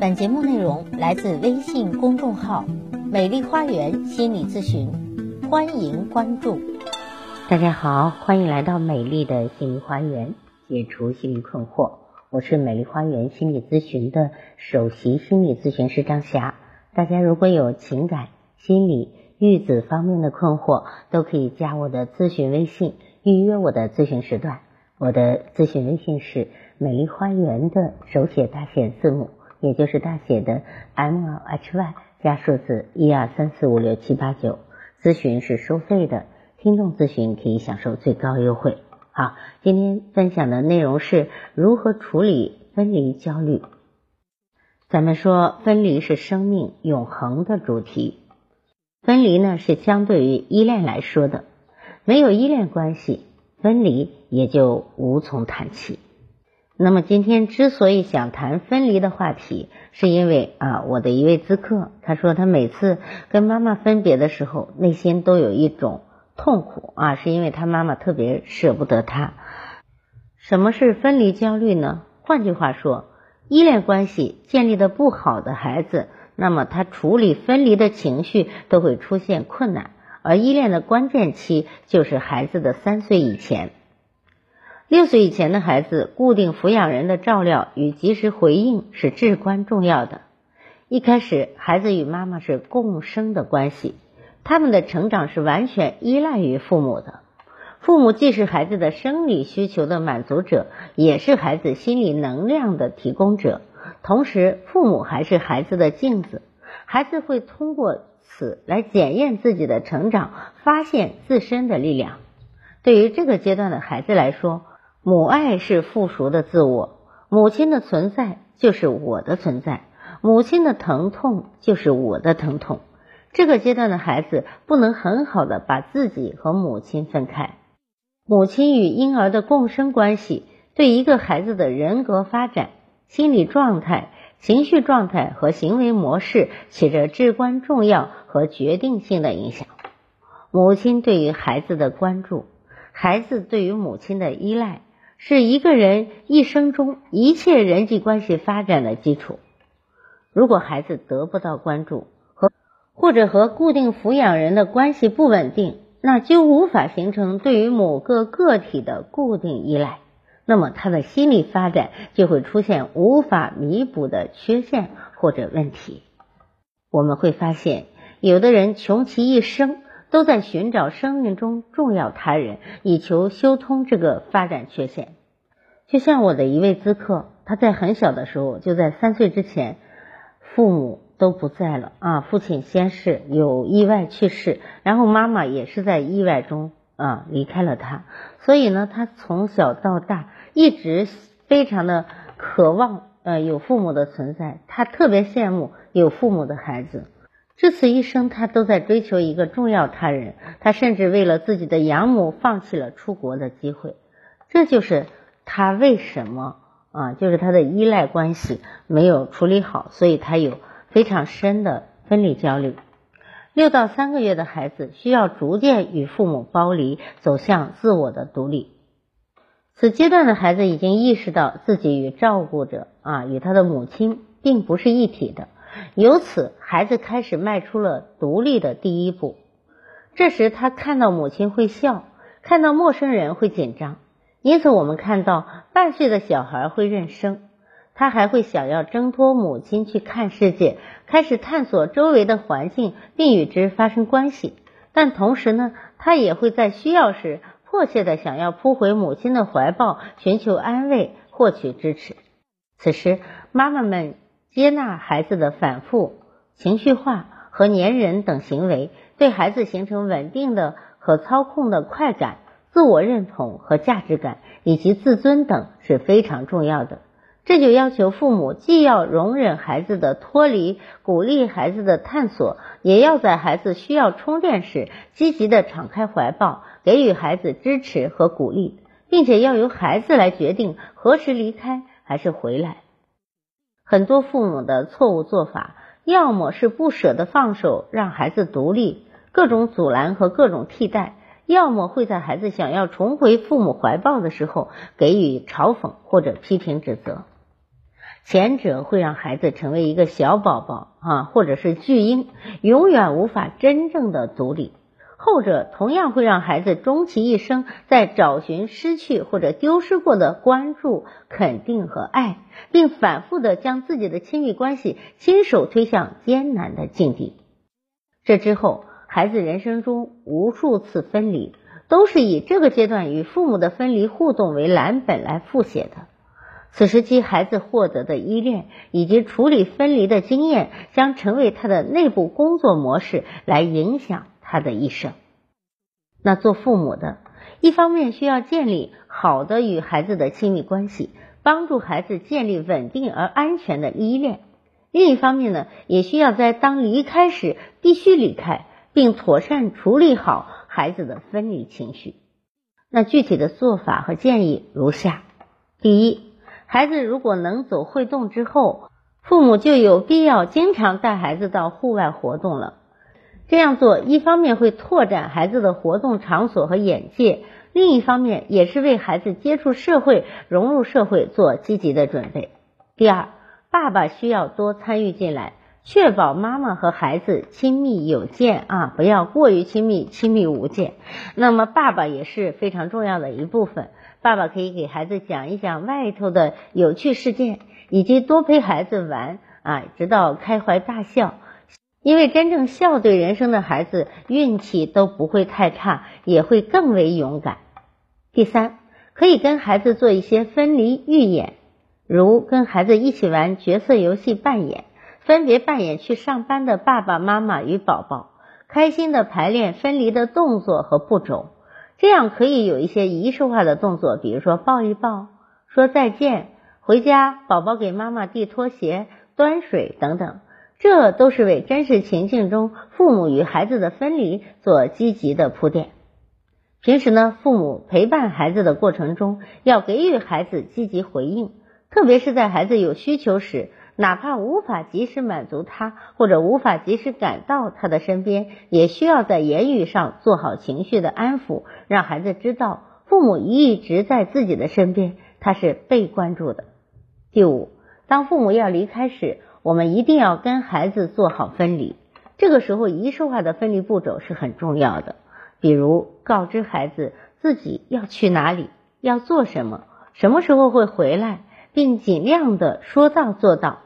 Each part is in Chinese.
本节目内容来自微信公众号“美丽花园心理咨询”，欢迎关注。大家好，欢迎来到美丽的心理花园，解除心理困惑。我是美丽花园心理咨询的首席心理咨询师张霞。大家如果有情感、心理、育子方面的困惑，都可以加我的咨询微信，预约我的咨询时段。我的咨询微信是美丽花园的手写大写字母。也就是大写的 M L H Y 加数字一二三四五六七八九，咨询是收费的，听众咨询可以享受最高优惠。好，今天分享的内容是如何处理分离焦虑。咱们说分离是生命永恒的主题，分离呢是相对于依恋来说的，没有依恋关系，分离也就无从谈起。那么今天之所以想谈分离的话题，是因为啊，我的一位咨客他说他每次跟妈妈分别的时候，内心都有一种痛苦啊，是因为他妈妈特别舍不得他。什么是分离焦虑呢？换句话说，依恋关系建立的不好的孩子，那么他处理分离的情绪都会出现困难，而依恋的关键期就是孩子的三岁以前。六岁以前的孩子，固定抚养人的照料与及时回应是至关重要的。一开始，孩子与妈妈是共生的关系，他们的成长是完全依赖于父母的。父母既是孩子的生理需求的满足者，也是孩子心理能量的提供者。同时，父母还是孩子的镜子，孩子会通过此来检验自己的成长，发现自身的力量。对于这个阶段的孩子来说，母爱是附属的自我，母亲的存在就是我的存在，母亲的疼痛就是我的疼痛。这个阶段的孩子不能很好的把自己和母亲分开，母亲与婴儿的共生关系对一个孩子的人格发展、心理状态、情绪状态和行为模式起着至关重要和决定性的影响。母亲对于孩子的关注，孩子对于母亲的依赖。是一个人一生中一切人际关系发展的基础。如果孩子得不到关注，和或者和固定抚养人的关系不稳定，那就无法形成对于某个个体的固定依赖。那么他的心理发展就会出现无法弥补的缺陷或者问题。我们会发现，有的人穷其一生。都在寻找生命中重要他人，以求修通这个发展缺陷。就像我的一位咨客，他在很小的时候，就在三岁之前，父母都不在了啊，父亲先是有意外去世，然后妈妈也是在意外中啊离开了他。所以呢，他从小到大一直非常的渴望呃有父母的存在，他特别羡慕有父母的孩子。至此一生，他都在追求一个重要他人。他甚至为了自己的养母，放弃了出国的机会。这就是他为什么啊？就是他的依赖关系没有处理好，所以他有非常深的分离焦虑。六到三个月的孩子需要逐渐与父母剥离，走向自我的独立。此阶段的孩子已经意识到自己与照顾者啊，与他的母亲并不是一体的。由此，孩子开始迈出了独立的第一步。这时，他看到母亲会笑，看到陌生人会紧张。因此，我们看到半岁的小孩会认生，他还会想要挣脱母亲去看世界，开始探索周围的环境，并与之发生关系。但同时呢，他也会在需要时迫切的想要扑回母亲的怀抱，寻求安慰，获取支持。此时，妈妈们。接纳孩子的反复、情绪化和粘人等行为，对孩子形成稳定的、可操控的快感、自我认同和价值感，以及自尊等是非常重要的。这就要求父母既要容忍孩子的脱离，鼓励孩子的探索，也要在孩子需要充电时积极的敞开怀抱，给予孩子支持和鼓励，并且要由孩子来决定何时离开还是回来。很多父母的错误做法，要么是不舍得放手让孩子独立，各种阻拦和各种替代；要么会在孩子想要重回父母怀抱的时候给予嘲讽或者批评指责。前者会让孩子成为一个小宝宝啊，或者是巨婴，永远无法真正的独立；后者同样会让孩子终其一生在找寻失去或者丢失过的关注、肯定和爱，并反复的将自己的亲密关系亲手推向艰难的境地。这之后，孩子人生中无数次分离，都是以这个阶段与父母的分离互动为蓝本来复写的。此时期，孩子获得的依恋以及处理分离的经验，将成为他的内部工作模式，来影响他的一生。那做父母的，一方面需要建立好的与孩子的亲密关系，帮助孩子建立稳定而安全的依恋；另一方面呢，也需要在当离开时必须离开，并妥善处理好孩子的分离情绪。那具体的做法和建议如下：第一。孩子如果能走会动之后，父母就有必要经常带孩子到户外活动了。这样做一方面会拓展孩子的活动场所和眼界，另一方面也是为孩子接触社会、融入社会做积极的准备。第二，爸爸需要多参与进来，确保妈妈和孩子亲密有间啊，不要过于亲密，亲密无间。那么爸爸也是非常重要的一部分。爸爸可以给孩子讲一讲外头的有趣事件，以及多陪孩子玩啊，直到开怀大笑。因为真正笑对人生的孩子，运气都不会太差，也会更为勇敢。第三，可以跟孩子做一些分离预演，如跟孩子一起玩角色游戏扮演，分别扮演去上班的爸爸妈妈与宝宝，开心的排练分离的动作和步骤。这样可以有一些仪式化的动作，比如说抱一抱、说再见、回家，宝宝给妈妈递拖鞋、端水等等，这都是为真实情境中父母与孩子的分离做积极的铺垫。平时呢，父母陪伴孩子的过程中，要给予孩子积极回应，特别是在孩子有需求时。哪怕无法及时满足他，或者无法及时赶到他的身边，也需要在言语上做好情绪的安抚，让孩子知道父母一直在自己的身边，他是被关注的。第五，当父母要离开时，我们一定要跟孩子做好分离。这个时候，仪式化的分离步骤是很重要的，比如告知孩子自己要去哪里，要做什么，什么时候会回来，并尽量的说到做到。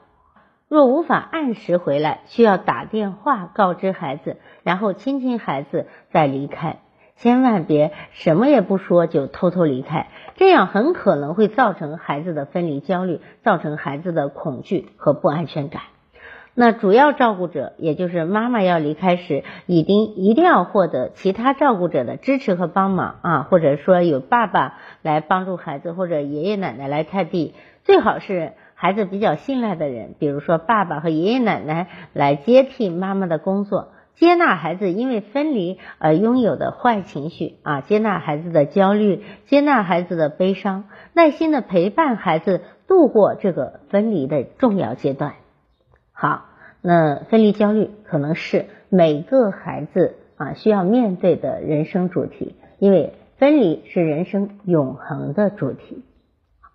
若无法按时回来，需要打电话告知孩子，然后亲亲孩子再离开。千万别什么也不说就偷偷离开，这样很可能会造成孩子的分离焦虑，造成孩子的恐惧和不安全感。那主要照顾者，也就是妈妈要离开时，一定一定要获得其他照顾者的支持和帮忙啊，或者说有爸爸来帮助孩子，或者爷爷奶奶来代替，最好是。孩子比较信赖的人，比如说爸爸和爷爷奶奶来接替妈妈的工作，接纳孩子因为分离而拥有的坏情绪啊，接纳孩子的焦虑，接纳孩子的悲伤，耐心的陪伴孩子度过这个分离的重要阶段。好，那分离焦虑可能是每个孩子啊需要面对的人生主题，因为分离是人生永恒的主题。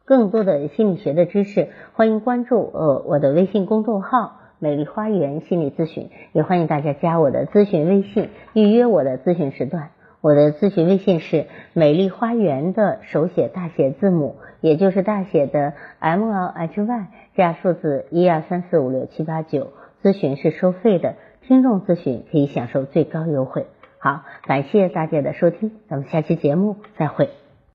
更多的心理学的知识，欢迎关注呃我的微信公众号“美丽花园心理咨询”，也欢迎大家加我的咨询微信，预约我的咨询时段。我的咨询微信是“美丽花园”的手写大写字母，也就是大写的 M L H Y 加数字一二三四五六七八九。咨询是收费的，听众咨询可以享受最高优惠。好，感谢大家的收听，咱们下期节目再会。